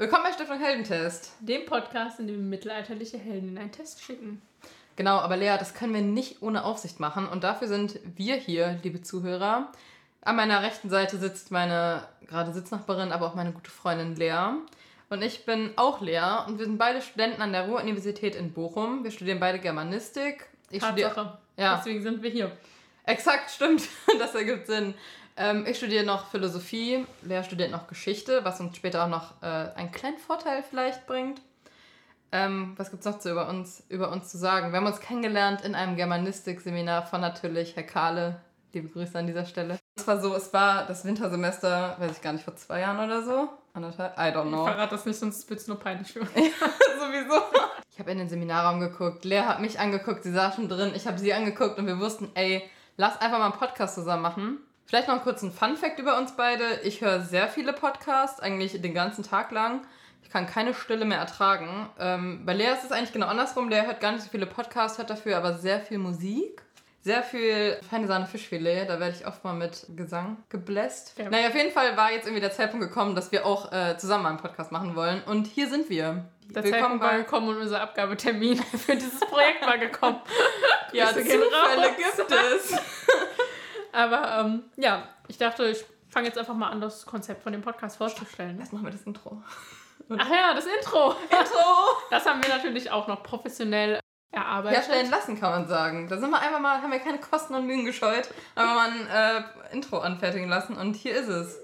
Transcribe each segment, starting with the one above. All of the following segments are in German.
Willkommen bei Stiftung Heldentest. Dem Podcast, in dem wir mittelalterliche Helden in einen Test schicken. Genau, aber Lea, das können wir nicht ohne Aufsicht machen. Und dafür sind wir hier, liebe Zuhörer. An meiner rechten Seite sitzt meine gerade Sitznachbarin, aber auch meine gute Freundin Lea. Und ich bin auch Lea und wir sind beide Studenten an der Ruhr-Universität in Bochum. Wir studieren beide Germanistik. Ich Tatsache. Ja. Deswegen sind wir hier. Exakt, stimmt. Das ergibt Sinn. Ähm, ich studiere noch Philosophie, Lea studiert noch Geschichte, was uns später auch noch äh, einen kleinen Vorteil vielleicht bringt. Ähm, was gibt es noch zu über, uns, über uns zu sagen? Wir haben uns kennengelernt in einem Germanistik-Seminar von natürlich Herr Kahle. Liebe Grüße an dieser Stelle. Es war so, es war das Wintersemester, weiß ich gar nicht, vor zwei Jahren oder so. Anderthalb? I don't know. Ich verrate das nicht, sonst wird es nur peinlich für ja, sowieso. Ich habe in den Seminarraum geguckt, Lea hat mich angeguckt, sie saß schon drin, ich habe sie angeguckt und wir wussten, ey, lass einfach mal einen Podcast zusammen machen. Vielleicht noch einen kurzen Fun-Fact über uns beide. Ich höre sehr viele Podcasts, eigentlich den ganzen Tag lang. Ich kann keine Stille mehr ertragen. Ähm, bei Lea ist es eigentlich genau andersrum. Lea hört gar nicht so viele Podcasts, hört dafür aber sehr viel Musik. Sehr viel feine Sahne Fischfilet, da werde ich oft mal mit Gesang gebläst. Ja. Naja, auf jeden Fall war jetzt irgendwie der Zeitpunkt gekommen, dass wir auch äh, zusammen einen Podcast machen wollen. Und hier sind wir. Der Willkommen Zeitpunkt war gekommen und unser Abgabetermin für dieses Projekt war gekommen. ja, Zufälle gibt es. Aber ähm, ja, ich dachte, ich fange jetzt einfach mal an, das Konzept von dem Podcast vorzustellen. Erst machen wir das Intro. Ach ja, das Intro. Intro! Das haben wir natürlich auch noch professionell erarbeitet. Herstellen lassen, kann man sagen. Da sind wir einfach mal, haben wir keine Kosten und Mühen gescheut, aber mal ein äh, Intro anfertigen lassen und hier ist es.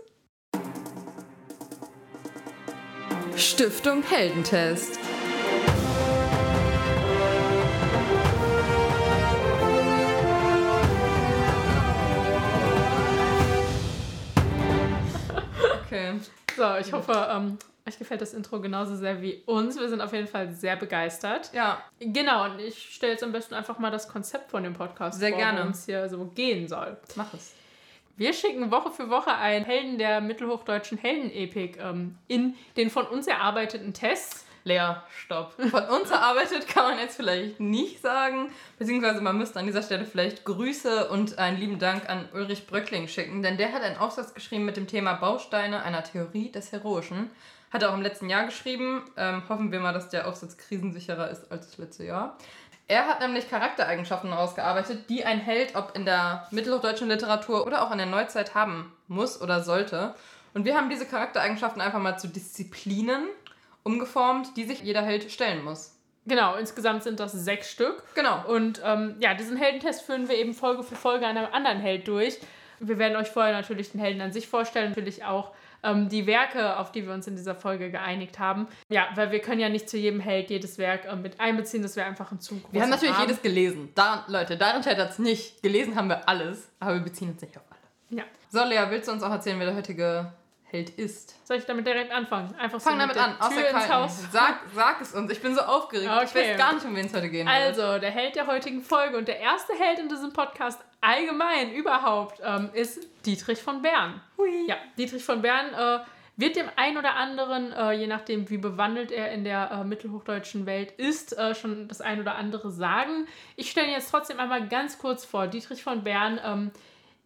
Stiftung Heldentest. So, ich hoffe, ähm, euch gefällt das Intro genauso sehr wie uns. Wir sind auf jeden Fall sehr begeistert. Ja. Genau, und ich stelle jetzt am besten einfach mal das Konzept von dem Podcast sehr vor, gerne. es hier so gehen soll. Mach es. Wir schicken Woche für Woche einen Helden der mittelhochdeutschen Heldenepik ähm, in den von uns erarbeiteten Tests Lea, stopp. Von uns erarbeitet kann man jetzt vielleicht nicht sagen, beziehungsweise man müsste an dieser Stelle vielleicht Grüße und einen lieben Dank an Ulrich Bröckling schicken, denn der hat einen Aufsatz geschrieben mit dem Thema Bausteine einer Theorie des Heroischen. Hat er auch im letzten Jahr geschrieben. Ähm, hoffen wir mal, dass der Aufsatz krisensicherer ist als das letzte Jahr. Er hat nämlich Charaktereigenschaften ausgearbeitet, die ein Held, ob in der mittelhochdeutschen Literatur oder auch in der Neuzeit haben muss oder sollte. Und wir haben diese Charaktereigenschaften einfach mal zu Disziplinen umgeformt, die sich jeder Held stellen muss. Genau, insgesamt sind das sechs Stück. Genau. Und ähm, ja, diesen Heldentest führen wir eben Folge für Folge einem anderen Held durch. Wir werden euch vorher natürlich den Helden an sich vorstellen, natürlich auch ähm, die Werke, auf die wir uns in dieser Folge geeinigt haben. Ja, weil wir können ja nicht zu jedem Held jedes Werk äh, mit einbeziehen, das wäre einfach ein zu großer Wir haben natürlich Rahmen. jedes gelesen. Da, Leute, daran scheitert es nicht. Gelesen haben wir alles, aber wir beziehen uns nicht auf alle. Ja. So, Lea, willst du uns auch erzählen, wer der heutige Held ist. Soll ich damit direkt anfangen? Einfach Fang so damit an, aus der ins Haus. Sag, sag es uns, ich bin so aufgeregt. Okay. Ich weiß gar nicht, um wen es heute gehen wird. Also, der Held der heutigen Folge und der erste Held in diesem Podcast allgemein überhaupt ähm, ist Dietrich von Bern. Hui. Ja, Dietrich von Bern äh, wird dem einen oder anderen, äh, je nachdem wie bewandelt er in der äh, mittelhochdeutschen Welt ist, äh, schon das ein oder andere sagen. Ich stelle jetzt trotzdem einmal ganz kurz vor. Dietrich von Bern ähm,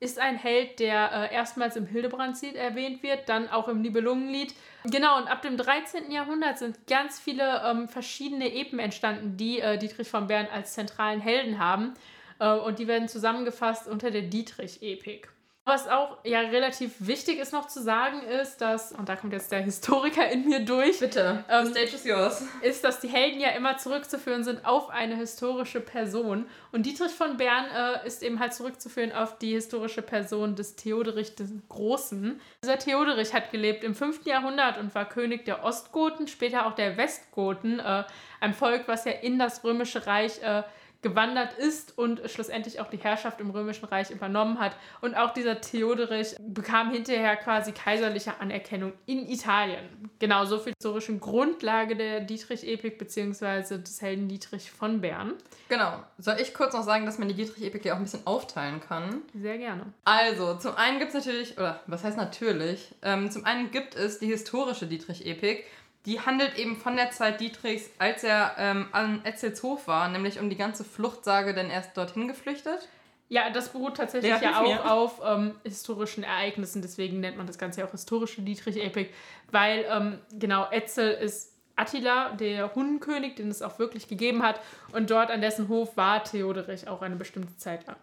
ist ein Held, der äh, erstmals im Hildebrandslied erwähnt wird, dann auch im Nibelungenlied. Genau, und ab dem 13. Jahrhundert sind ganz viele ähm, verschiedene Epen entstanden, die äh, Dietrich von Bern als zentralen Helden haben. Äh, und die werden zusammengefasst unter der Dietrich-Epik. Was auch ja relativ wichtig ist noch zu sagen, ist, dass, und da kommt jetzt der Historiker in mir durch. Bitte, ähm, the stage is yours. Ist, dass die Helden ja immer zurückzuführen sind auf eine historische Person. Und Dietrich von Bern äh, ist eben halt zurückzuführen auf die historische Person des Theoderich des Großen. Dieser Theoderich hat gelebt im 5. Jahrhundert und war König der Ostgoten, später auch der Westgoten, äh, ein Volk, was ja in das Römische Reich äh, gewandert ist und schlussendlich auch die Herrschaft im Römischen Reich übernommen hat. Und auch dieser Theoderich bekam hinterher quasi kaiserliche Anerkennung in Italien. Genau so viel historischen Grundlage der Dietrich-Epik bzw. des Helden Dietrich von Bern. Genau. Soll ich kurz noch sagen, dass man die Dietrich-Epik ja auch ein bisschen aufteilen kann? Sehr gerne. Also, zum einen gibt es natürlich, oder was heißt natürlich, ähm, zum einen gibt es die historische Dietrich-Epik, die handelt eben von der Zeit Dietrichs, als er ähm, an Etzelshof war, nämlich um die ganze Fluchtsage, denn er ist dorthin geflüchtet. Ja, das beruht tatsächlich Ja, ja, auch mir. auf ähm, historischen Ereignissen, deswegen nennt man das Ganze ja auch historische Dietrich-Epik, weil ähm, genau Etzel ist Attila, der Hundenkönig, den es auch wirklich gegeben hat, und dort an dessen Hof war Theoderich auch eine bestimmte Zeit lang.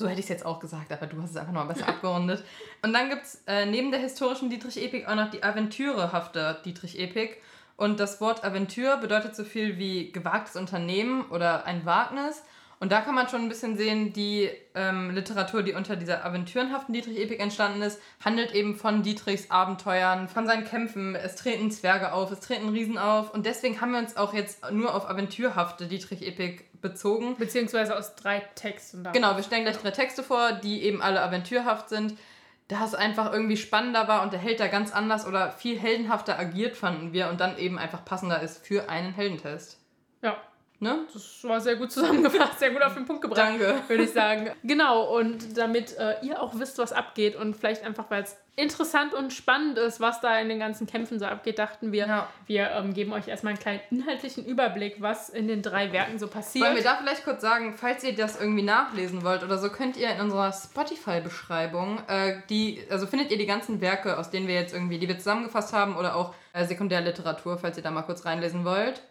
So hätte ich es jetzt auch gesagt, aber du hast es einfach noch mal besser abgerundet. Und dann gibt es äh, neben der historischen Dietrich-Epik auch noch die aventürehafte Dietrich-Epik. Und das Wort Aventur bedeutet so viel wie gewagtes Unternehmen oder ein Wagnis. Und da kann man schon ein bisschen sehen, die ähm, Literatur, die unter dieser aventürenhaften Dietrich-Epik entstanden ist, handelt eben von Dietrichs Abenteuern, von seinen Kämpfen. Es treten Zwerge auf, es treten Riesen auf. Und deswegen haben wir uns auch jetzt nur auf aventürhafte Dietrich-Epik bezogen. Beziehungsweise aus drei Texten da. Genau, wir stellen gleich drei Texte vor, die eben alle aventürhaft sind. Da es einfach irgendwie spannender war und der Held da ganz anders oder viel heldenhafter agiert, fanden wir und dann eben einfach passender ist für einen Heldentest. Ja, Ne? das war sehr gut zusammengefasst, sehr gut auf den Punkt gebracht. Danke. würde ich sagen. Genau, und damit äh, ihr auch wisst, was abgeht und vielleicht einfach, weil es interessant und spannend ist, was da in den ganzen Kämpfen so abgeht, dachten wir, Ja. wir ähm, geben euch erstmal einen kleinen inhaltlichen Überblick, was in den drei Werken so passiert. Wollen wir da vielleicht kurz sagen, falls ihr das irgendwie nachlesen wollt oder so, könnt ihr in unserer Spotify-Beschreibung, äh, die, also findet ihr die ganzen Werke, aus denen wir jetzt irgendwie, die wir zusammengefasst haben oder auch äh, Sekundärliteratur, falls ihr da mal kurz reinlesen wollt.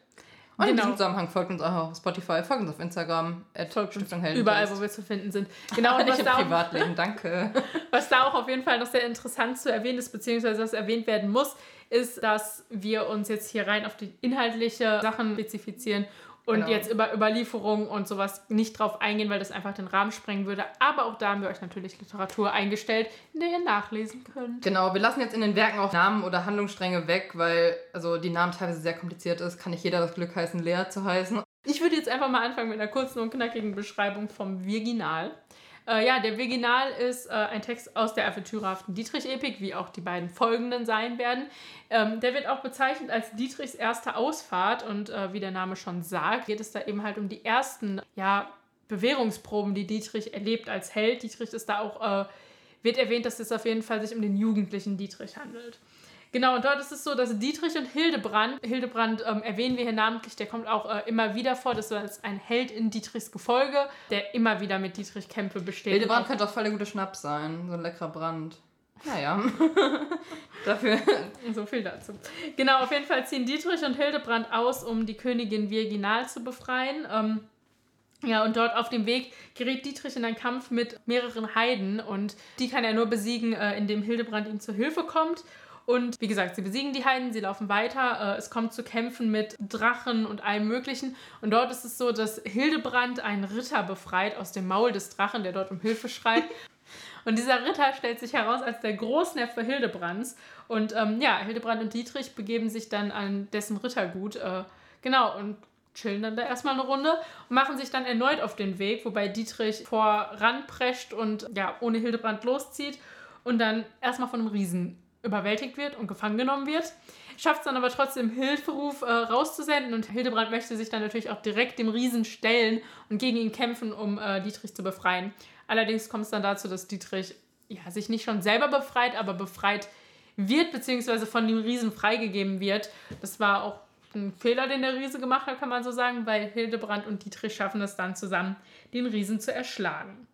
Und in Genau. diesem Zusammenhang folgt uns auch auf Spotify, folgt uns auf Instagram, Folgt uns Stiftung Heldentest. Überall, wo wir zu finden sind. Genau, und Nicht was da, auch, Privatleben, danke. was da auch auf jeden Fall noch sehr interessant zu erwähnen ist, beziehungsweise was erwähnt werden muss, ist, dass wir uns jetzt hier rein auf die inhaltliche Sachen spezifizieren und Genau. jetzt über Überlieferung und sowas nicht drauf eingehen, weil das einfach den Rahmen sprengen würde. Aber auch da haben wir euch natürlich Literatur eingestellt, in der ihr nachlesen könnt. Genau, wir lassen jetzt in den Werken auch Namen oder Handlungsstränge weg, weil also die Namen teilweise sehr kompliziert ist. Kann nicht jeder das Glück heißen, Lea zu heißen. Ich würde jetzt einfach mal anfangen mit einer kurzen und knackigen Beschreibung vom Virginal. Äh, ja, der Virginal ist äh, ein Text aus der aventürhaften Dietrich-Epik, wie auch die beiden folgenden sein werden. Ähm, der wird auch bezeichnet als Dietrichs erste Ausfahrt und äh, wie der Name schon sagt, geht es da eben halt um die ersten ja, Bewährungsproben, die Dietrich erlebt als Held. Dietrich ist da auch, äh, wird erwähnt, dass es auf jeden Fall sich um den jugendlichen Dietrich handelt. Genau, und dort ist es so, dass Dietrich und Hildebrand, Hildebrand ähm, erwähnen wir hier namentlich, der kommt auch äh, immer wieder vor, das ist ein Held in Dietrichs Gefolge, der immer wieder mit Dietrich Kämpfe besteht. Hildebrand könnte auch voll der gute Schnaps sein. So ein leckerer Brand. Naja. Dafür. So viel dazu. Genau, auf jeden Fall ziehen Dietrich und Hildebrand aus, um die Königin Virginal zu befreien. Ähm, ja, und dort auf dem Weg gerät Dietrich in einen Kampf mit mehreren Heiden und die kann er nur besiegen, äh, indem Hildebrand ihm zur Hilfe kommt. Und wie gesagt, sie besiegen die Heiden, sie laufen weiter. Äh, es kommt zu Kämpfen mit Drachen und allem Möglichen. Und dort ist es so, dass Hildebrand einen Ritter befreit aus dem Maul des Drachen, der dort um Hilfe schreit. Und dieser Ritter stellt sich heraus als der Großneffe Hildebrands. Und ähm, ja, Hildebrand und Dietrich begeben sich dann an dessen Rittergut. Äh, genau, und chillen dann da erstmal eine Runde und machen sich dann erneut auf den Weg, wobei Dietrich voranprescht und ja, ohne Hildebrand loszieht und dann erstmal von einem Riesen überwältigt wird und gefangen genommen wird. Schafft es dann aber trotzdem, Hilferuf äh, rauszusenden und Hildebrand möchte sich dann natürlich auch direkt dem Riesen stellen und gegen ihn kämpfen, um äh, Dietrich zu befreien. Allerdings kommt es dann dazu, dass Dietrich ja, sich nicht schon selber befreit, aber befreit wird, beziehungsweise von dem Riesen freigegeben wird. Das war auch ein Fehler, den der Riese gemacht hat, kann man so sagen, weil Hildebrand und Dietrich schaffen es dann zusammen, den Riesen zu erschlagen.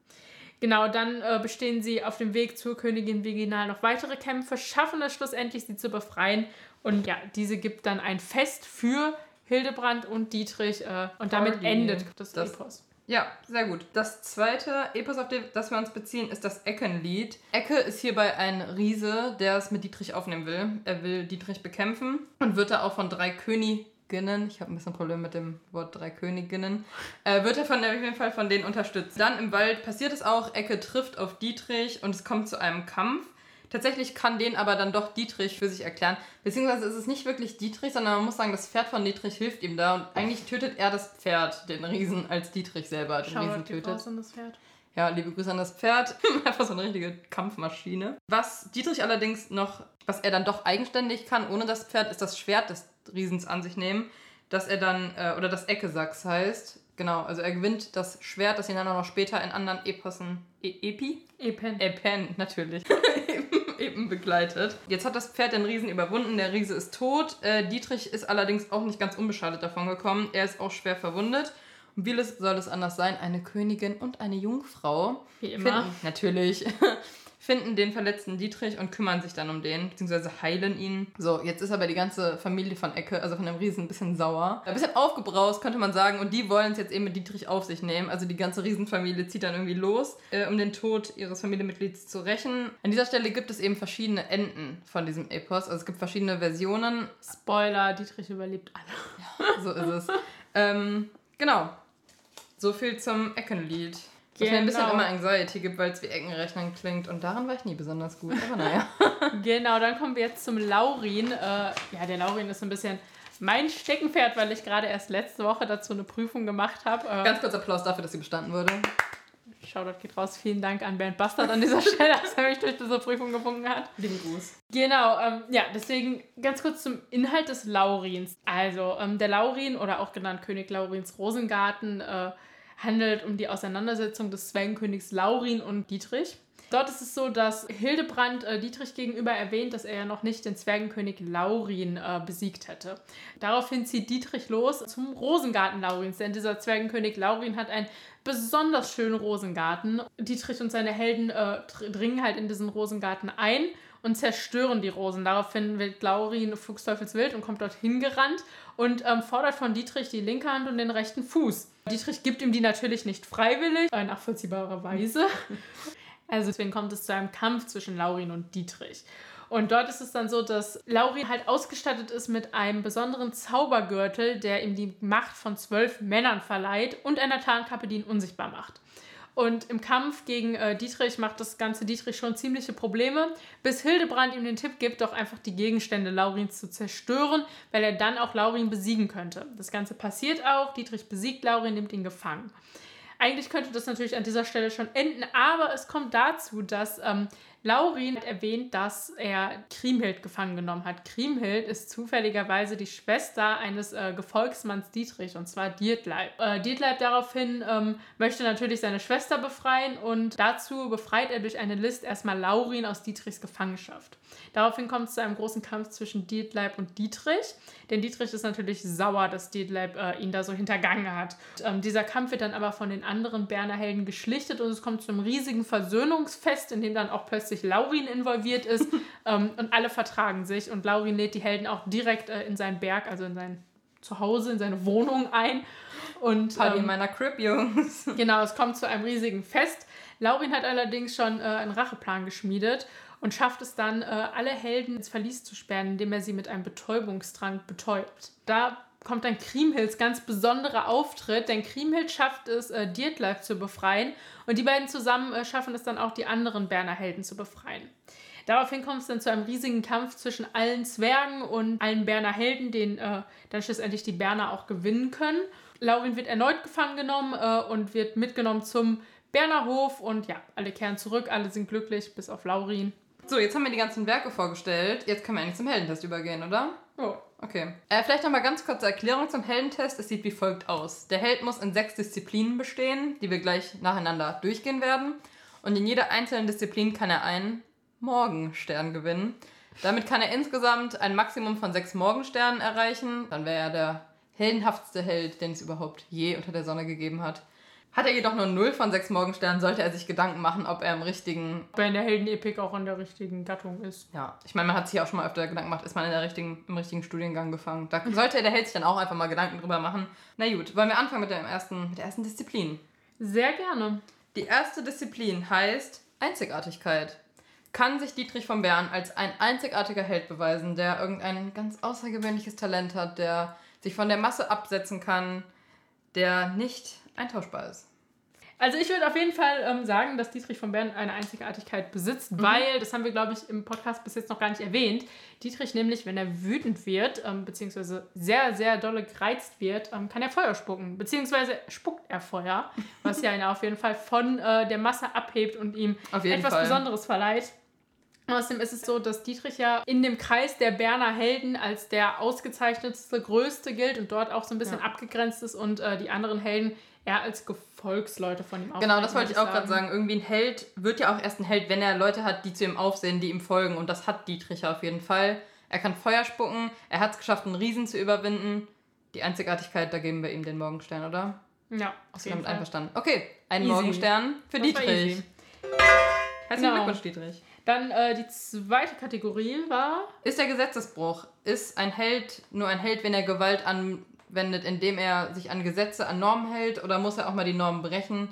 Genau, dann äh, bestehen sie auf dem Weg zur Königin Virginal noch weitere Kämpfe, schaffen es schlussendlich, sie zu befreien. Und ja, diese gibt dann ein Fest für Hildebrand und Dietrich äh, und damit Party. endet das, Das- Epos. Ja, sehr gut. Das zweite Epos, auf das wir uns beziehen, ist das Eckenlied. Ecke ist hierbei ein Riese, der es mit Dietrich aufnehmen will. Er will Dietrich bekämpfen und wird da auch von drei Königinnen, ich habe ein bisschen Problem mit dem Wort drei Königinnen, äh, wird er von, auf jeden Fall von denen unterstützt. Dann im Wald passiert es auch, Ecke trifft auf Dietrich und es kommt zu einem Kampf. Tatsächlich kann den aber dann doch Dietrich für sich erklären. Beziehungsweise ist es nicht wirklich Dietrich, sondern man muss sagen, das Pferd von Dietrich hilft ihm da. Und eigentlich tötet er das Pferd, den Riesen, als Dietrich selber den Riesen Shoutout geht tötet. an das Pferd. Ja, liebe Grüße an das Pferd. Einfach so eine richtige Kampfmaschine. Was Dietrich allerdings noch, was er dann doch eigenständig kann, ohne das Pferd, ist das Schwert des Riesens an sich nehmen. Dass er dann, äh, oder das Eckesachs heißt. Genau, also er gewinnt das Schwert, das ihn dann auch noch später in anderen Epossen, e Epi? Epen. Epen, natürlich. eben, eben begleitet. Jetzt hat das Pferd den Riesen überwunden, der Riese ist tot. Äh, Dietrich ist allerdings auch nicht ganz unbeschadet davon gekommen. Er ist auch schwer verwundet. Und wie soll es anders sein? Eine Königin und eine Jungfrau. Wie immer. Finden, natürlich. finden den verletzten Dietrich und kümmern sich dann um den, beziehungsweise heilen ihn. So, jetzt ist aber die ganze Familie von Ecke, also von dem Riesen, ein bisschen sauer. Ein bisschen aufgebraust, könnte man sagen. Und die wollen es jetzt eben mit Dietrich auf sich nehmen. Also die ganze Riesenfamilie zieht dann irgendwie los, äh, um den Tod ihres Familienmitglieds zu rächen. An dieser Stelle gibt es eben verschiedene Enden von diesem Epos. Also es gibt verschiedene Versionen. Spoiler, Dietrich überlebt alle. Ja, so ist es. ähm, genau. So viel zum Eckenlied. Was mir ein bisschen Genau. immer Anxiety gibt, weil es wie Eckenrechnen klingt. Und daran war ich nie besonders gut. Aber naja. Genau, dann kommen wir jetzt zum Laurin. Äh, ja, der Laurin ist so ein bisschen mein Steckenpferd, weil ich gerade erst letzte Woche dazu eine Prüfung gemacht habe. Äh, Ganz kurz Applaus dafür, dass sie bestanden wurde. Shoutout geht raus. Vielen Dank an Bernd Bastard an dieser Stelle, dass er mich durch diese Prüfung gewunken hat. Lieben Gruß. Genau, ähm, ja, deswegen ganz kurz zum Inhalt des Laurins. Also, ähm, der Laurin oder auch genannt König Laurins Rosengarten äh, handelt um die Auseinandersetzung des Zwergenkönigs Laurin und Dietrich. Dort ist es so, dass Hildebrand äh, Dietrich gegenüber erwähnt, dass er ja noch nicht den Zwergenkönig Laurin äh, besiegt hätte. Daraufhin zieht Dietrich los zum Rosengarten Laurins, denn dieser Zwergenkönig Laurin hat einen besonders schönen Rosengarten. Dietrich und seine Helden äh, dr- dringen halt in diesen Rosengarten ein und zerstören die Rosen. Daraufhin wird Laurin fuchsteufelswild und kommt dorthin gerannt und ähm, fordert von Dietrich die linke Hand und den rechten Fuß. Dietrich gibt ihm die natürlich nicht freiwillig, äh, nachvollziehbarerweise. Also deswegen kommt es zu einem Kampf zwischen Laurin und Dietrich. Und dort ist es dann so, dass Laurin halt ausgestattet ist mit einem besonderen Zaubergürtel, der ihm die Macht von zwölf Männern verleiht und einer Tarnkappe, die ihn unsichtbar macht. Und im Kampf gegen äh, Dietrich macht das ganze Dietrich schon ziemliche Probleme, bis Hildebrand ihm den Tipp gibt, doch einfach die Gegenstände Laurins zu zerstören, weil er dann auch Laurin besiegen könnte. Das Ganze passiert auch, Dietrich besiegt Laurin, nimmt ihn gefangen. Eigentlich könnte das natürlich an dieser Stelle schon enden, aber es kommt dazu, dass ähm, Laurin erwähnt, dass er Kriemhild gefangen genommen hat. Kriemhild ist zufälligerweise die Schwester eines äh, Gefolgsmanns Dietrich, und zwar Dietleib. Äh, Dietleib daraufhin ähm, möchte natürlich seine Schwester befreien und dazu befreit er durch eine List erstmal Laurin aus Dietrichs Gefangenschaft. Daraufhin kommt es zu einem großen Kampf zwischen Dietleib und Dietrich, denn Dietrich ist natürlich sauer, dass Dietleib äh, ihn da so hintergangen hat. Und, ähm, dieser Kampf wird dann aber von den anderen Berner Helden geschlichtet und es kommt zu einem riesigen Versöhnungsfest, in dem dann auch plötzlich Laurin involviert ist ähm, und alle vertragen sich und Laurin lädt die Helden auch direkt äh, in seinen Berg, also in sein Zuhause, in seine Wohnung ein. Und, Party in ähm, meiner Crib, Jungs. Genau, es kommt zu einem riesigen Fest. Laurin hat allerdings schon äh, einen Racheplan geschmiedet und schafft es dann, äh, alle Helden ins Verlies zu sperren, indem er sie mit einem Betäubungstrank betäubt. Da kommt dann Kriemhilds ganz besonderer Auftritt, denn Kriemhild schafft es, äh, Dietleib zu befreien und die beiden zusammen äh, schaffen es dann auch, die anderen Berner Helden zu befreien. Daraufhin kommt es dann zu einem riesigen Kampf zwischen allen Zwergen und allen Berner Helden, den äh, dann schlussendlich die Berner auch gewinnen können. Laurin wird erneut gefangen genommen äh, und wird mitgenommen zum Berner Hof und ja, alle kehren zurück, alle sind glücklich, bis auf Laurin. So, jetzt haben wir die ganzen Werke vorgestellt. Jetzt können wir eigentlich zum Heldentest übergehen, oder? Oh. Okay. Äh, vielleicht nochmal ganz kurze Erklärung zum Heldentest. Es sieht wie folgt aus. Der Held muss in sechs Disziplinen bestehen, die wir gleich nacheinander durchgehen werden. Und in jeder einzelnen Disziplin kann er einen Morgenstern gewinnen. Damit kann er insgesamt ein Maximum von sechs Morgensternen erreichen. Dann wäre er der heldenhaftste Held, den es überhaupt je unter der Sonne gegeben hat. Hat er jedoch nur 0 von 6 Morgensternen, sollte er sich Gedanken machen, ob er im richtigen Ob er in der Heldenepik auch in der richtigen Gattung ist. ja, ich meine, man hat sich auch schon mal öfter Gedanken gemacht, ist man in der richtigen, im richtigen Studiengang gefangen. Da sollte der Held sich dann auch einfach mal Gedanken drüber machen. Na gut, wollen wir anfangen mit der ersten, mit der ersten Disziplin. Sehr gerne. Die erste Disziplin heißt Einzigartigkeit. Kann sich Dietrich von Bern als ein einzigartiger Held beweisen, der irgendein ganz außergewöhnliches Talent hat, der sich von der Masse absetzen kann, der nicht eintauschbar ist. Also ich würde auf jeden Fall ähm, sagen, dass Dietrich von Bern eine Einzigartigkeit besitzt, weil, das haben wir, glaube ich, im Podcast bis jetzt noch gar nicht erwähnt, Dietrich nämlich, wenn er wütend wird, ähm, beziehungsweise sehr, sehr dolle gereizt wird, ähm, kann er Feuer spucken, beziehungsweise spuckt er Feuer, was ja ihn auf jeden Fall von äh, der Masse abhebt und ihm etwas Fall. Besonderes verleiht. Außerdem ist es so, dass Dietrich ja in dem Kreis der Berner Helden als der ausgezeichnetste, größte gilt und dort auch so ein bisschen Ja. abgegrenzt ist und äh, die anderen Helden eher als Gefolgsleute von ihm Genau, auftreten, das wollte ich auch gerade sagen. Irgendwie ein Held wird ja auch erst ein Held, wenn er Leute hat, die zu ihm aufsehen, die ihm folgen. Und das hat Dietrich auf jeden Fall. Er kann Feuer spucken, er hat es geschafft, einen Riesen zu überwinden. Die Einzigartigkeit, da geben wir ihm den Morgenstern, oder? Ja, Bist du damit einverstanden? Okay, ein Easy. Morgenstern für Das Dietrich. Herzlichen Genau. Glückwunsch, Dietrich. Dann äh, die zweite Kategorie war. Ist der Gesetzesbruch, ist ein Held nur ein Held, wenn er Gewalt anwendet, indem er sich an Gesetze, an Normen hält, oder muss er auch mal die Normen brechen?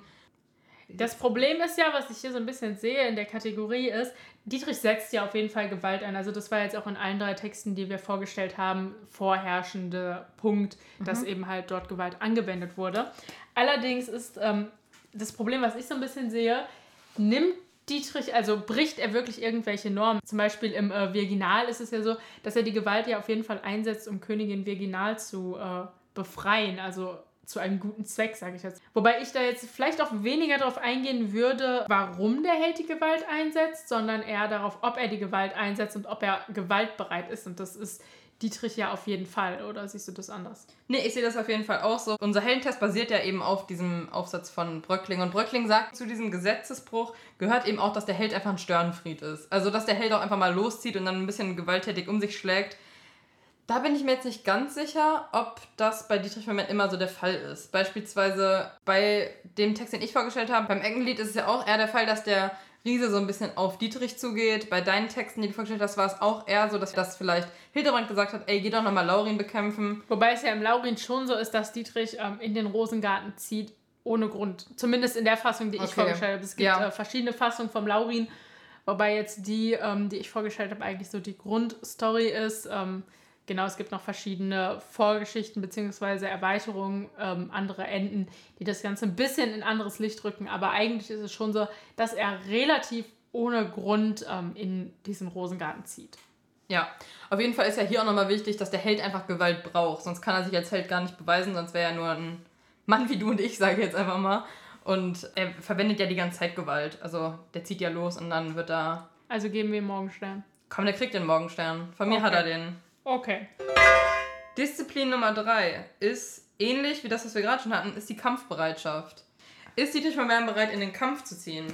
Das Problem ist ja, was ich hier so ein bisschen sehe in der Kategorie ist, Dietrich setzt ja auf jeden Fall Gewalt ein. Also das war jetzt auch in allen drei Texten, die wir vorgestellt haben, vorherrschende Punkt, dass eben halt dort Gewalt angewendet wurde. Allerdings ist ähm, das Problem, was ich so ein bisschen sehe, nimmt Dietrich, also bricht er wirklich irgendwelche Normen. Zum Beispiel im äh, Virginal ist es ja so, dass er die Gewalt ja auf jeden Fall einsetzt, um Königin Virginal zu äh, befreien. Also zu einem guten Zweck, sage ich jetzt. Wobei ich da jetzt vielleicht auch weniger darauf eingehen würde, warum der Held die Gewalt einsetzt, sondern eher darauf, ob er die Gewalt einsetzt und ob er gewaltbereit ist. Und das ist Dietrich ja auf jeden Fall. Oder siehst du das anders? Nee, ich sehe das auf jeden Fall auch so. Unser Heldentest basiert ja eben auf diesem Aufsatz von Bröckling. Und Bröckling sagt, zu diesem Gesetzesbruch gehört eben auch, dass der Held einfach ein Störenfried ist. Also, dass der Held auch einfach mal loszieht und dann ein bisschen gewalttätig um sich schlägt. Da bin ich mir jetzt nicht ganz sicher, ob das bei Dietrich Vermeer immer so der Fall ist. Beispielsweise bei dem Text, den ich vorgestellt habe, beim Eckenlied ist es ja auch eher der Fall, dass der Riese so ein bisschen auf Dietrich zugeht. Bei deinen Texten, die du vorgestellt hast, war es auch eher so, dass das vielleicht Hildebrand gesagt hat, ey, geh doch nochmal Laurin bekämpfen. Wobei es ja im Laurin schon so ist, dass Dietrich ähm, in den Rosengarten zieht, ohne Grund. Zumindest in der Fassung, die ich Okay. vorgestellt habe. Es gibt Ja. äh, verschiedene Fassungen vom Laurin, wobei jetzt die, ähm, die ich vorgestellt habe, eigentlich so die Grundstory ist. Ähm, genau, es gibt noch verschiedene Vorgeschichten bzw. Erweiterungen, ähm, andere Enden, die das Ganze ein bisschen in anderes Licht rücken. Aber eigentlich ist es schon so, dass er relativ ohne Grund ähm, in diesen Rosengarten zieht. Ja, auf jeden Fall ist ja hier auch nochmal wichtig, dass der Held einfach Gewalt braucht. Sonst kann er sich als Held gar nicht beweisen, sonst wäre er nur ein Mann wie du und ich, sage ich jetzt einfach mal. Und er verwendet ja die ganze Zeit Gewalt. Also der zieht ja los und dann wird er. Also geben wir ihm Morgenstern. Komm, der kriegt den Morgenstern. Von mir Okay. hat er den. Okay. Disziplin Nummer drei ist ähnlich wie das, was wir gerade schon hatten, ist die Kampfbereitschaft. Ist Dietrich von Bern bereit, in den Kampf zu ziehen?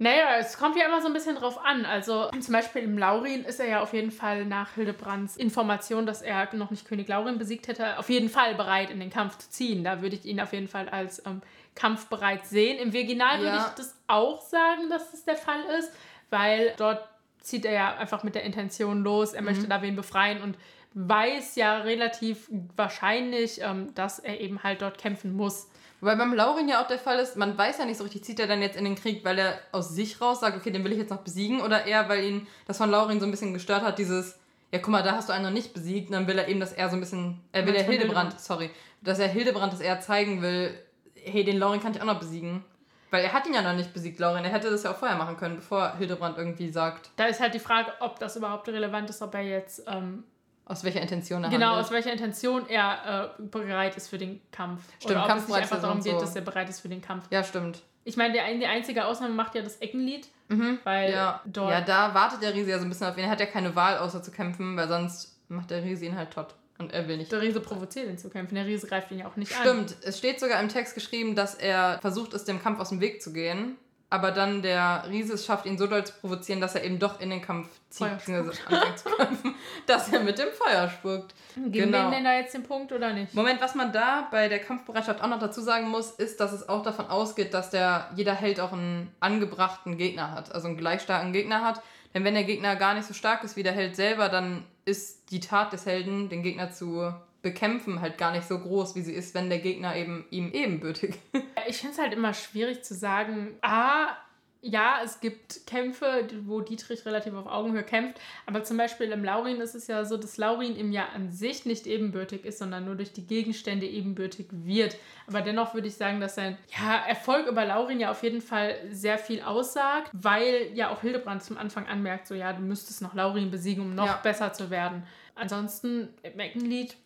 Naja, es kommt ja immer so ein bisschen drauf an. Also zum Beispiel im Laurin ist er ja auf jeden Fall nach Hildebrands Information, dass er noch nicht König Laurin besiegt hätte, auf jeden Fall bereit, in den Kampf zu ziehen. Da würde ich ihn auf jeden Fall als ähm, kampfbereit sehen. Im Virginal würde Ja. ich das auch sagen, dass das der Fall ist, weil dort zieht er ja einfach mit der Intention los, er möchte da wen befreien und weiß ja relativ wahrscheinlich, ähm, dass er eben halt dort kämpfen muss. Wobei beim Laurin ja auch der Fall ist, man weiß ja nicht so richtig, zieht er dann jetzt in den Krieg, weil er aus sich raus sagt, okay, den will ich jetzt noch besiegen, oder eher, weil ihn das von Laurin so ein bisschen gestört hat, dieses, ja guck mal, da hast du einen noch nicht besiegt, und dann will er eben, dass er so ein bisschen, er will von Hildebrand, Hildebrand? sorry, dass er Hildebrand das eher zeigen will, hey, den Laurin kann ich auch noch besiegen. Weil er hat ihn ja noch nicht besiegt, Laurin. Er hätte das ja auch vorher machen können, bevor Hildebrand irgendwie sagt, Da ist halt die Frage, ob das überhaupt relevant ist, ob er jetzt ähm, aus welcher Intention er genau handelt. aus welcher Intention er äh, bereit ist für den Kampf. Stimmt, Oder ob es nicht einfach darum geht, so. dass er bereit ist für den Kampf. Ja, stimmt. Ich meine, der, die einzige Ausnahme macht ja das Eckenlied, weil Mhm. Ja, dort ja, da wartet der Riese ja so ein bisschen auf ihn. Er hat ja keine Wahl, außer zu kämpfen, weil sonst macht der Riese ihn halt tot. Und er will nicht. der Riese provoziert ihn zu kämpfen. Der Riese greift ihn ja auch nicht an. Stimmt, es steht sogar im Text geschrieben, dass er versucht ist, dem Kampf aus dem Weg zu gehen. Aber dann der Riese es schafft, ihn so doll zu provozieren, dass er eben doch in den Kampf zieht, beziehungsweise anfängt zu kämpfen, dass er mit dem Feuer spuckt. Geben wir Genau. ihm denn da jetzt den Punkt oder nicht? Moment, was man da bei der Kampfbereitschaft auch noch dazu sagen muss, ist, dass es auch davon ausgeht, dass der, jeder Held auch einen angebrachten Gegner hat, also einen gleich starken Gegner hat. Denn wenn der Gegner gar nicht so stark ist wie der Held selber, dann ist die Tat des Helden, den Gegner zu bekämpfen, halt gar nicht so groß, wie sie ist, wenn der Gegner eben ihm ebenbürtig ist. Ich finde es halt immer schwierig zu sagen, A, ja, es gibt Kämpfe, wo Dietrich relativ auf Augenhöhe kämpft, aber zum Beispiel im Laurin ist es ja so, dass Laurin ihm ja an sich nicht ebenbürtig ist, sondern nur durch die Gegenstände ebenbürtig wird. Aber dennoch würde ich sagen, dass sein ja, Erfolg über Laurin ja auf jeden Fall sehr viel aussagt, weil ja auch Hildebrand zum Anfang anmerkt, so ja, du müsstest noch Laurin besiegen, um noch Ja. besser zu werden. Ansonsten im Eckenlied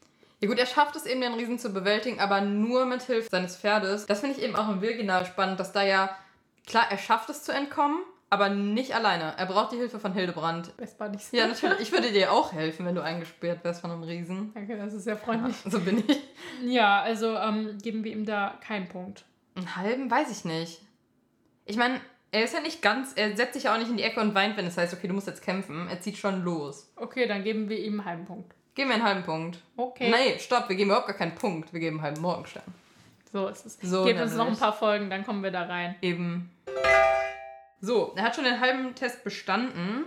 Ja gut, er schafft es eben, den Riesen zu bewältigen, aber nur mit Hilfe seines Pferdes. Das finde ich eben auch im Virginal spannend, dass da ja, klar, er schafft es zu entkommen, aber nicht alleine. Er braucht die Hilfe von Hildebrand. Best Buddies. Ja, natürlich. Ich würde dir auch helfen, wenn du eingesperrt wärst von einem Riesen. Danke, das ist sehr freundlich. So bin ich. Ja, also ähm, geben wir ihm da keinen Punkt. Einen halben weiß ich nicht. Ich meine, er ist ja nicht ganz, er setzt sich ja auch nicht in die Ecke und weint, wenn es heißt, okay, du musst jetzt kämpfen. Er zieht schon los. Okay, dann geben wir ihm einen halben Punkt. Geben wir einen halben Punkt. Okay. Nee, stopp, wir geben überhaupt gar keinen Punkt. Wir geben einen halben Morgenstern. So ist es. So Gebt uns noch ein paar Folgen, dann kommen wir da rein. Eben. So, er hat schon den halben Test bestanden.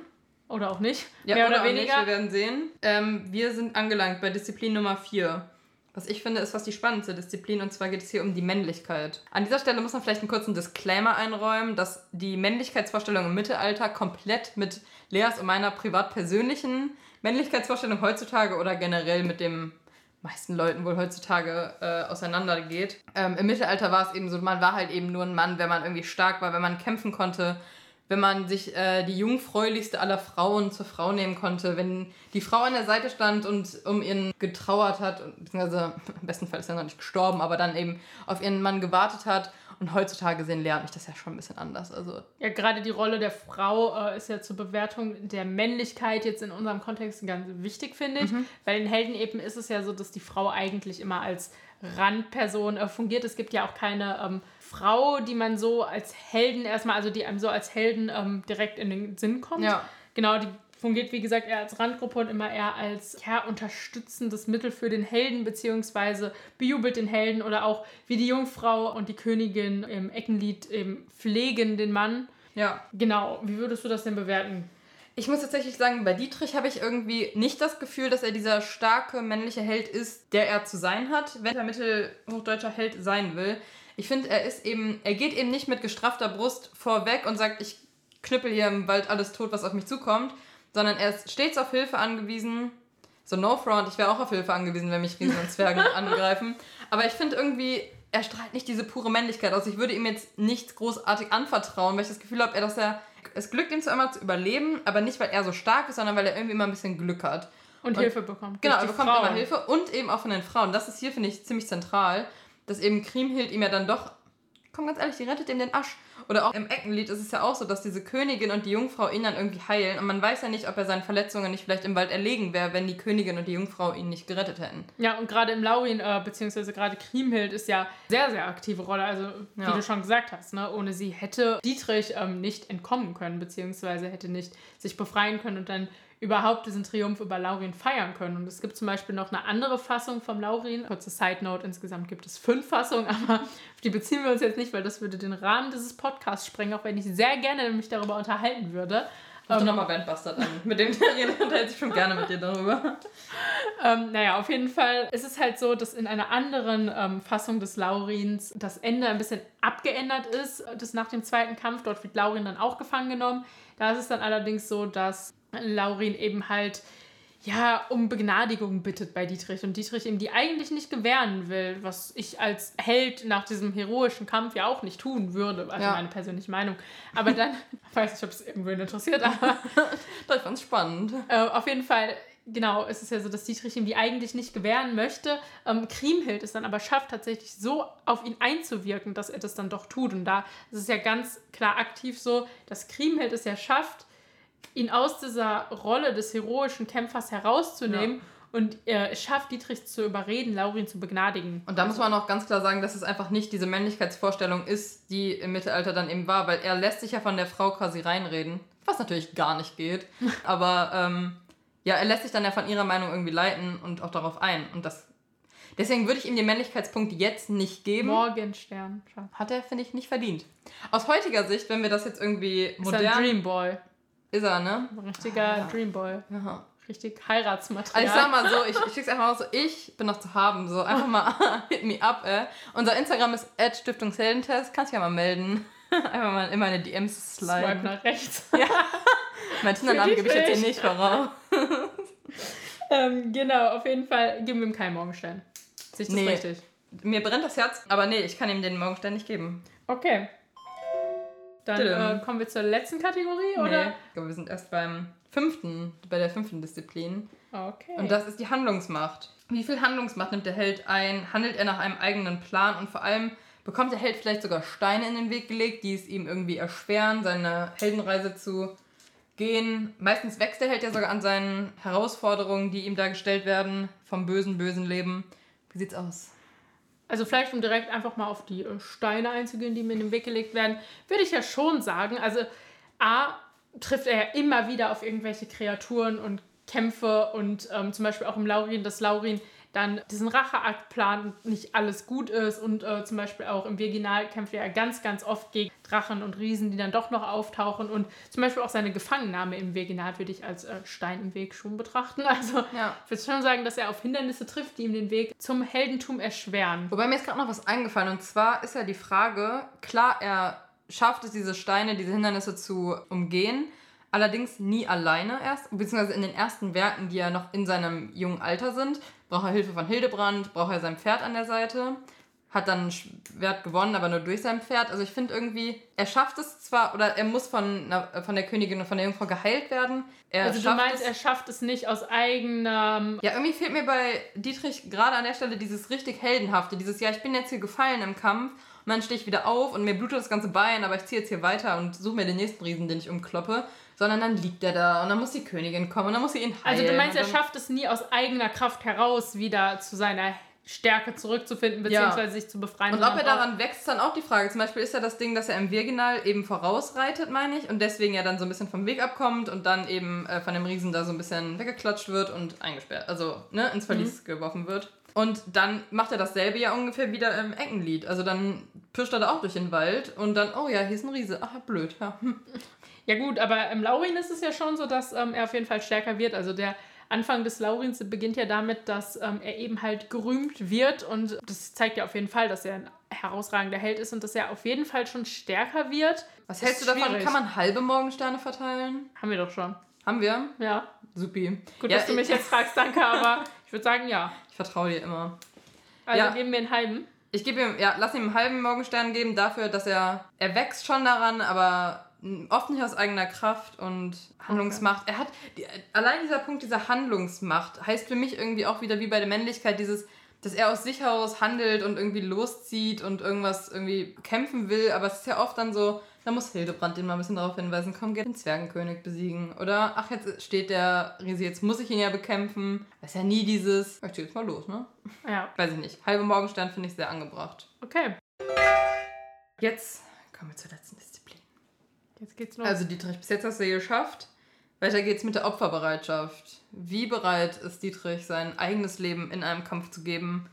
Oder auch nicht. Ja, Mehr oder, auch weniger. Nicht, wir werden sehen. Ähm, wir sind angelangt bei Disziplin Nummer 4. Was ich finde, ist fast die spannendste Disziplin und zwar geht es hier um die Männlichkeit. An dieser Stelle muss man vielleicht einen kurzen Disclaimer einräumen, dass die Männlichkeitsvorstellung im Mittelalter komplett mit Leas und meiner privat persönlichen Männlichkeitsvorstellung heutzutage oder generell mit dem meisten Leuten wohl heutzutage äh, auseinandergeht. Ähm, Im Mittelalter war es eben so, man war halt eben nur ein Mann, wenn man irgendwie stark war, wenn man kämpfen konnte, wenn man sich äh, die jungfräulichste aller Frauen zur Frau nehmen konnte, wenn die Frau an der Seite stand und um ihren getrauert hat, beziehungsweise im besten Fall ist er noch nicht gestorben, aber dann eben auf ihren Mann gewartet hat. Und heutzutage sehen lernt mich das ja schon ein bisschen anders. Also Ja, gerade die Rolle der Frau äh, ist ja zur Bewertung der Männlichkeit jetzt in unserem Kontext ganz wichtig, finde ich. Bei den Helden eben ist es ja so, dass die Frau eigentlich immer als Randperson äh, fungiert. Es gibt ja auch keine ähm, Frau, die man so als Helden erstmal, also die einem so als Helden ähm, direkt in den Sinn kommt. Ja. Genau, die fungiert, wie gesagt, eher als Randgruppe und immer eher als ja, unterstützendes Mittel für den Helden, beziehungsweise bejubelt den Helden oder auch wie die Jungfrau und die Königin im Eckenlied eben pflegen den Mann. ja, Genau, wie würdest du das denn bewerten? Ich muss tatsächlich sagen, bei Dietrich habe ich irgendwie nicht das Gefühl, dass er dieser starke männliche Held ist, der er zu sein hat, wenn er mittelhochdeutscher Held sein will. Ich finde, er ist eben, er geht eben nicht mit gestraffter Brust vorweg und sagt, ich knüppel hier im Wald alles tot, was auf mich zukommt, sondern er ist stets auf Hilfe angewiesen. So no front, ich wäre auch auf Hilfe angewiesen, wenn mich Riesen und Zwerge angreifen. Aber ich finde irgendwie, er strahlt nicht diese pure Männlichkeit aus. Ich würde ihm jetzt nichts großartig anvertrauen, weil ich das Gefühl habe, dass er es glückt ihm zwar immer zu überleben, aber nicht, weil er so stark ist, sondern weil er irgendwie immer ein bisschen Glück hat. Und, Und- Hilfe bekommt. Genau, er bekommt Frauen. immer Hilfe und eben auch von den Frauen. Das ist hier, finde ich, ziemlich zentral, dass eben Kriemhild ihm ja dann doch, komm ganz ehrlich, die rettet ihm den Asch. Oder auch im Eckenlied ist es ja auch so, dass diese Königin und die Jungfrau ihn dann irgendwie heilen und man weiß ja nicht, ob er seinen Verletzungen nicht vielleicht im Wald erlegen wäre, wenn die Königin und die Jungfrau ihn nicht gerettet hätten. Ja, und gerade im Laurin, äh, beziehungsweise gerade Kriemhild ist ja sehr, sehr aktive Rolle. Also, wie Ja. du schon gesagt hast, ne? ohne sie hätte Dietrich ähm, nicht entkommen können, beziehungsweise hätte nicht sich befreien können und dann überhaupt diesen Triumph über Laurin feiern können. Und es gibt zum Beispiel noch eine andere Fassung vom Laurin. Kurze Side Note, insgesamt gibt es fünf Fassungen, aber auf die beziehen wir uns jetzt nicht, weil das würde den Rahmen dieses Podcasts sprengen, auch wenn ich sehr gerne mich darüber unterhalten würde. Ruf doch nochmal Bandbustard an. Mit dem Terrier unterhält sich schon gerne mit dir darüber. Ähm, naja, auf jeden Fall ist es halt so, dass in einer anderen ähm, Fassung des Laurins das Ende ein bisschen abgeändert ist, das nach dem zweiten Kampf. Dort wird Laurin dann auch gefangen genommen. Da ist es dann allerdings so, dass Laurin eben halt ja, um Begnadigung bittet bei Dietrich und Dietrich ihm die eigentlich nicht gewähren will, was ich als Held nach diesem heroischen Kampf ja auch nicht tun würde, also Ja. meine persönliche Meinung. Aber dann, ich weiß nicht, ob es irgendwen interessiert, aber ich fand's spannend. äh, auf jeden Fall, genau, ist es ja so, dass Dietrich ihm die eigentlich nicht gewähren möchte. Ähm, Kriemhild es dann aber schafft, tatsächlich so auf ihn einzuwirken, dass er das dann doch tut. Und da ist es ja ganz klar aktiv so, dass Kriemhild es ja schafft, ihn aus dieser Rolle des heroischen Kämpfers herauszunehmen und äh, es schafft, Dietrich zu überreden, Laurin zu begnadigen. Und da muss man auch ganz klar sagen, dass es einfach nicht diese Männlichkeitsvorstellung ist, die im Mittelalter dann eben war, weil er lässt sich ja von der Frau quasi reinreden, was natürlich gar nicht geht. Aber ähm, ja, er lässt sich dann ja von ihrer Meinung irgendwie leiten und auch darauf ein. Und das. Deswegen würde ich ihm den Männlichkeitspunkt jetzt nicht geben. Morgenstern. Hat er, finde ich, nicht verdient. Aus heutiger Sicht, wenn wir das jetzt irgendwie Ist ein modern. Dreamboy. Ist er, ne? Ein richtiger Dreamboy. Ja. Richtig Heiratsmaterial. Also ich sag mal so, ich, ich schick's einfach mal so, ich bin noch zu haben, so einfach mal hit me up, ey. Unser Instagram ist Stiftungsheldentest, kannst dich ja mal melden. Einfach mal in meine DMs Swipe sliden. nach rechts. Mein Tinder-Namen gebe ich jetzt hier nicht voraus. Ähm, genau, auf jeden Fall geben wir ihm keinen Morgenstern. Sehe ich das Nee. richtig? Mir brennt das Herz, aber nee, ich kann ihm den Morgenstern nicht geben. Okay. Dann äh, kommen wir zur letzten Kategorie, Nee. oder? Ich glaube, wir sind erst beim fünften, bei der fünften Disziplin. Okay. Und das ist die Handlungsmacht. Wie viel Handlungsmacht nimmt der Held ein? Handelt er nach einem eigenen Plan? Und vor allem bekommt der Held vielleicht sogar Steine in den Weg gelegt, die es ihm irgendwie erschweren, seine Heldenreise zu gehen. Meistens wächst der Held ja sogar an seinen Herausforderungen, die ihm da gestellt werden, vom bösen, bösen Leben. Wie sieht's aus? Also vielleicht, um direkt einfach mal auf die äh, Steine einzugehen, die mir in den Weg gelegt werden, würde ich ja schon sagen, also A, trifft er ja immer wieder auf irgendwelche Kreaturen und Kämpfe und ähm, zum Beispiel auch im Laurin, dass Laurin dann diesen Racheakt plant und nicht alles gut ist und äh, zum Beispiel auch im Virginal kämpft er ganz, ganz oft gegen Drachen und Riesen, die dann doch noch auftauchen und zum Beispiel auch seine Gefangennahme im Virginal würde ich als äh, Stein im Weg schon betrachten. Also Ja. ich würde schon sagen, dass er auf Hindernisse trifft, die ihm den Weg zum Heldentum erschweren. Wobei mir ist gerade noch was eingefallen und zwar ist ja die Frage, klar, er schafft es, diese Steine, diese Hindernisse zu umgehen, allerdings nie alleine erst, beziehungsweise in den ersten Werken, die ja noch in seinem jungen Alter sind, braucht er Hilfe von Hildebrand, braucht er sein Pferd an der Seite, hat dann ein Schwert gewonnen, aber nur durch sein Pferd. Also ich finde irgendwie, er schafft es zwar, oder er muss von, von der Königin und von der Jungfrau geheilt werden. Er Also du meinst, es, er schafft es nicht aus eigenem ja, irgendwie fehlt mir bei Dietrich gerade an der Stelle dieses richtig Heldenhafte, dieses, ja, ich bin jetzt hier gefallen im Kampf und dann stehe ich wieder auf und mir blutet das ganze Bein, aber ich ziehe jetzt hier weiter und suche mir den nächsten Riesen, den ich umkloppe, sondern dann liegt er da und dann muss die Königin kommen und dann muss sie ihn heilen. Also du meinst, er schafft es nie aus eigener Kraft heraus, wieder zu seiner Stärke zurückzufinden, beziehungsweise sich zu befreien. Und ob er daran wächst, ist dann auch die Frage. Zum Beispiel ist ja das Ding, dass er im Virginal eben vorausreitet, meine ich, und deswegen ja dann so ein bisschen vom Weg abkommt und dann eben äh, von dem Riesen da so ein bisschen weggeklatscht wird und eingesperrt, also ne, ins Verlies Mhm. geworfen wird. Und dann macht er dasselbe ja ungefähr wieder im Eckenlied. Also dann pirscht er da auch durch den Wald und dann, oh ja, hier ist ein Riese. Ach, blöd. Ja. Ja gut, aber im Laurin ist es ja schon so, dass ähm, er auf jeden Fall stärker wird. Also der Anfang des Laurins beginnt ja damit, dass ähm, er eben halt gerühmt wird und das zeigt ja auf jeden Fall, dass er ein herausragender Held ist und dass er auf jeden Fall schon stärker wird. Was hältst du davon? schwierig. Kann man halbe Morgensterne verteilen? Haben wir doch schon. Haben wir? Ja. Supi. Gut, ja, dass du mich ich, jetzt fragst, danke, aber ich würde sagen ja. Ich vertraue dir immer. Also Ja. geben wir einen halben. Ich gebe ihm, ja, lass ihm einen halben Morgenstern geben dafür, dass er, er wächst schon daran, aber oft nicht aus eigener Kraft und Handlungsmacht. Er hat, die, allein dieser Punkt dieser Handlungsmacht heißt für mich irgendwie auch wieder wie bei der Männlichkeit dieses, dass er aus sich heraus handelt und irgendwie loszieht und irgendwas irgendwie kämpfen will, aber es ist ja oft dann so, da muss Hildebrand den mal ein bisschen darauf hinweisen, komm, geh den Zwergenkönig besiegen. Oder, ach, jetzt steht der Riese, jetzt muss ich ihn ja bekämpfen. Das ist ja nie dieses, ich geh jetzt mal los, ne? Ja, Weiß ich nicht. Halbe Morgenstern finde ich sehr angebracht. okay. Jetzt kommen wir zur letzten. Jetzt geht's los. Also Dietrich, bis jetzt hast du geschafft. Weiter geht's mit der Opferbereitschaft. Wie bereit ist Dietrich, sein eigenes Leben in einem Kampf zu geben?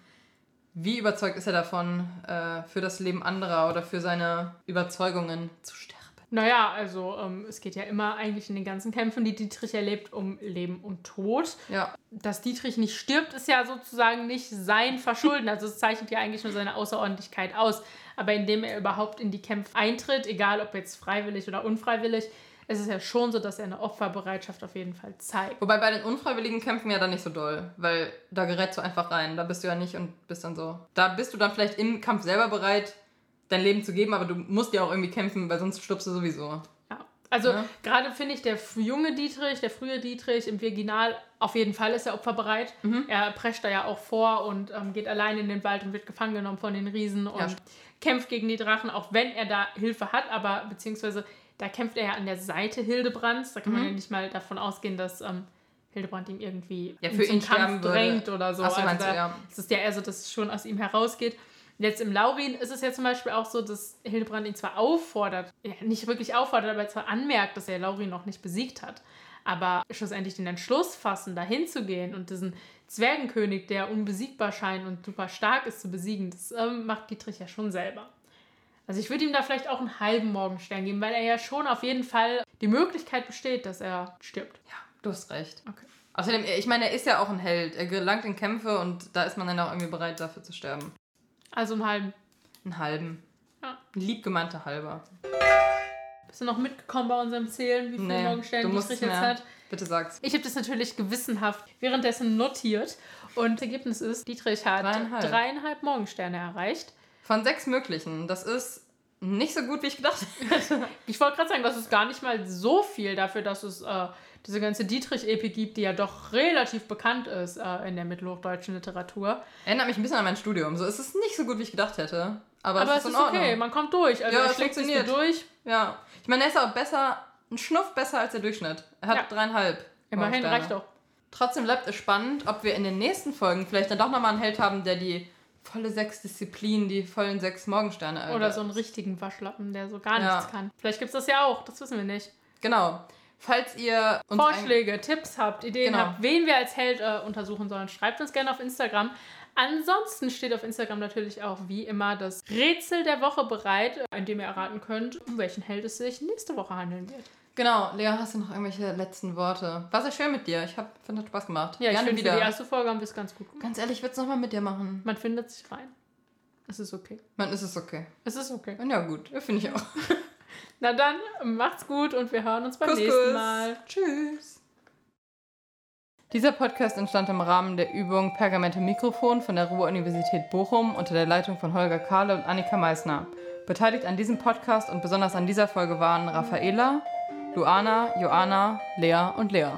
Wie überzeugt ist er davon, äh, für das Leben anderer oder für seine Überzeugungen zu sterben? Naja, also ähm, es geht ja immer eigentlich in den ganzen Kämpfen, die Dietrich erlebt, um Leben und Tod. Ja, Dass Dietrich nicht stirbt, ist ja sozusagen nicht sein Verschulden. Also es zeichnet ja eigentlich nur seine Außerordentlichkeit aus. Aber indem er überhaupt in die Kämpfe eintritt, egal ob jetzt freiwillig oder unfreiwillig, ist es ja schon so, dass er eine Opferbereitschaft auf jeden Fall zeigt. wobei bei den unfreiwilligen Kämpfen ja dann nicht so doll, weil da gerätst du einfach rein. Da bist du ja nicht und bist dann so. Da bist du dann vielleicht im Kampf selber bereit, dein Leben zu geben, aber du musst ja auch irgendwie kämpfen, weil sonst stirbst du sowieso. Ja. Also Ja. gerade finde ich, der junge Dietrich, der frühe Dietrich im Virginal, auf jeden Fall ist er opferbereit. Mhm. Er prescht da ja auch vor und ähm, geht allein in den Wald und wird gefangen genommen von den Riesen und Ja. kämpft gegen die Drachen, auch wenn er da Hilfe hat, aber beziehungsweise da kämpft er ja an der Seite Hildebrands. Da kann man Mhm. ja nicht mal davon ausgehen, dass ähm, Hildebrand ihm irgendwie Ja, für zum ihn Kampf drängt oder so. Ach so, also meinst du, da, ja. Es ist ja eher so, dass es schon aus ihm herausgeht. Jetzt im Laurin ist es ja zum Beispiel auch so, dass Hildebrand ihn zwar auffordert, nicht wirklich auffordert, aber zwar anmerkt, dass er Laurin noch nicht besiegt hat. Aber schlussendlich den Entschluss fassen, dahin zu gehen und diesen Zwergenkönig, der unbesiegbar scheint und super stark ist, zu besiegen, das ähm, macht Dietrich ja schon selber. Also ich würde ihm da vielleicht auch einen halben Morgenstern geben, weil er ja schon auf jeden Fall die Möglichkeit besteht, dass er stirbt. Ja, du hast recht. Okay. Außerdem, ich meine, er ist ja auch ein Held. Er gelangt in Kämpfe und da ist man dann auch irgendwie bereit, dafür zu sterben. Also einen halben. Einen halben. Ja. Ein lieb gemeinter halber. Bist du noch mitgekommen bei unserem Zählen, wie viele Nee, Morgensterne du musst Dietrich jetzt hat? Bitte sag's. Ich habe das natürlich gewissenhaft währenddessen notiert. Und das Ergebnis ist, Dietrich hat Dreieinhalb. dreieinhalb Morgensterne erreicht. Von sechs möglichen. Das ist nicht so gut, wie ich gedacht hätte. Ich wollte gerade sagen, das ist gar nicht mal so viel dafür, dass es äh, diese ganze Dietrich-Epik gibt, die ja doch relativ bekannt ist äh, in der mittelhochdeutschen Literatur. Erinnert mich ein bisschen an mein Studium. So, es ist nicht so gut, wie ich gedacht hätte. Aber, Aber es ist in okay, Ordnung. man kommt durch. Also Ja, er es schlägt sich durch. Ja. Ich meine, er ist auch besser, ein Schnuff besser als der Durchschnitt. Er hat Ja. dreieinhalb. Immerhin reicht doch. Trotzdem bleibt es spannend, ob wir in den nächsten Folgen vielleicht dann doch nochmal einen Held haben, der die volle sechs Disziplinen, die vollen sechs Morgensterne erreicht. Oder so einen richtigen Waschlappen, der so gar Ja. nichts kann. Vielleicht gibt es das ja auch, das wissen wir nicht. Genau. Falls ihr uns Vorschläge, Tipps habt, Ideen Genau. habt, wen wir als Held äh, untersuchen sollen, schreibt uns gerne auf Instagram. Ansonsten steht auf Instagram natürlich auch wie immer das Rätsel der Woche bereit, in dem ihr erraten könnt, um welchen Held es sich nächste Woche handeln wird. Genau, Lea, hast du noch irgendwelche letzten Worte? War sehr schön mit dir. Ich hab, finde, hat Spaß gemacht. Ja, ich Gerne finde, für die erste Folge haben wir es ganz gut gemacht. Ganz ehrlich, ich würde es nochmal mit dir machen. Man findet sich rein. Es ist okay. Dann ist es okay. Es ist okay. Ja, gut. Finde ich auch. Na dann, macht's gut und wir hören uns beim Kuss, nächsten Kuss. Mal. Tschüss. Dieser Podcast entstand im Rahmen der Übung Pergamente Mikrofon von der Ruhr-Universität Bochum unter der Leitung von Holger Kahle und Annika Meissner. Beteiligt an diesem Podcast und besonders an dieser Folge waren Raffaela, Luana, Joanna, Lea und Lea.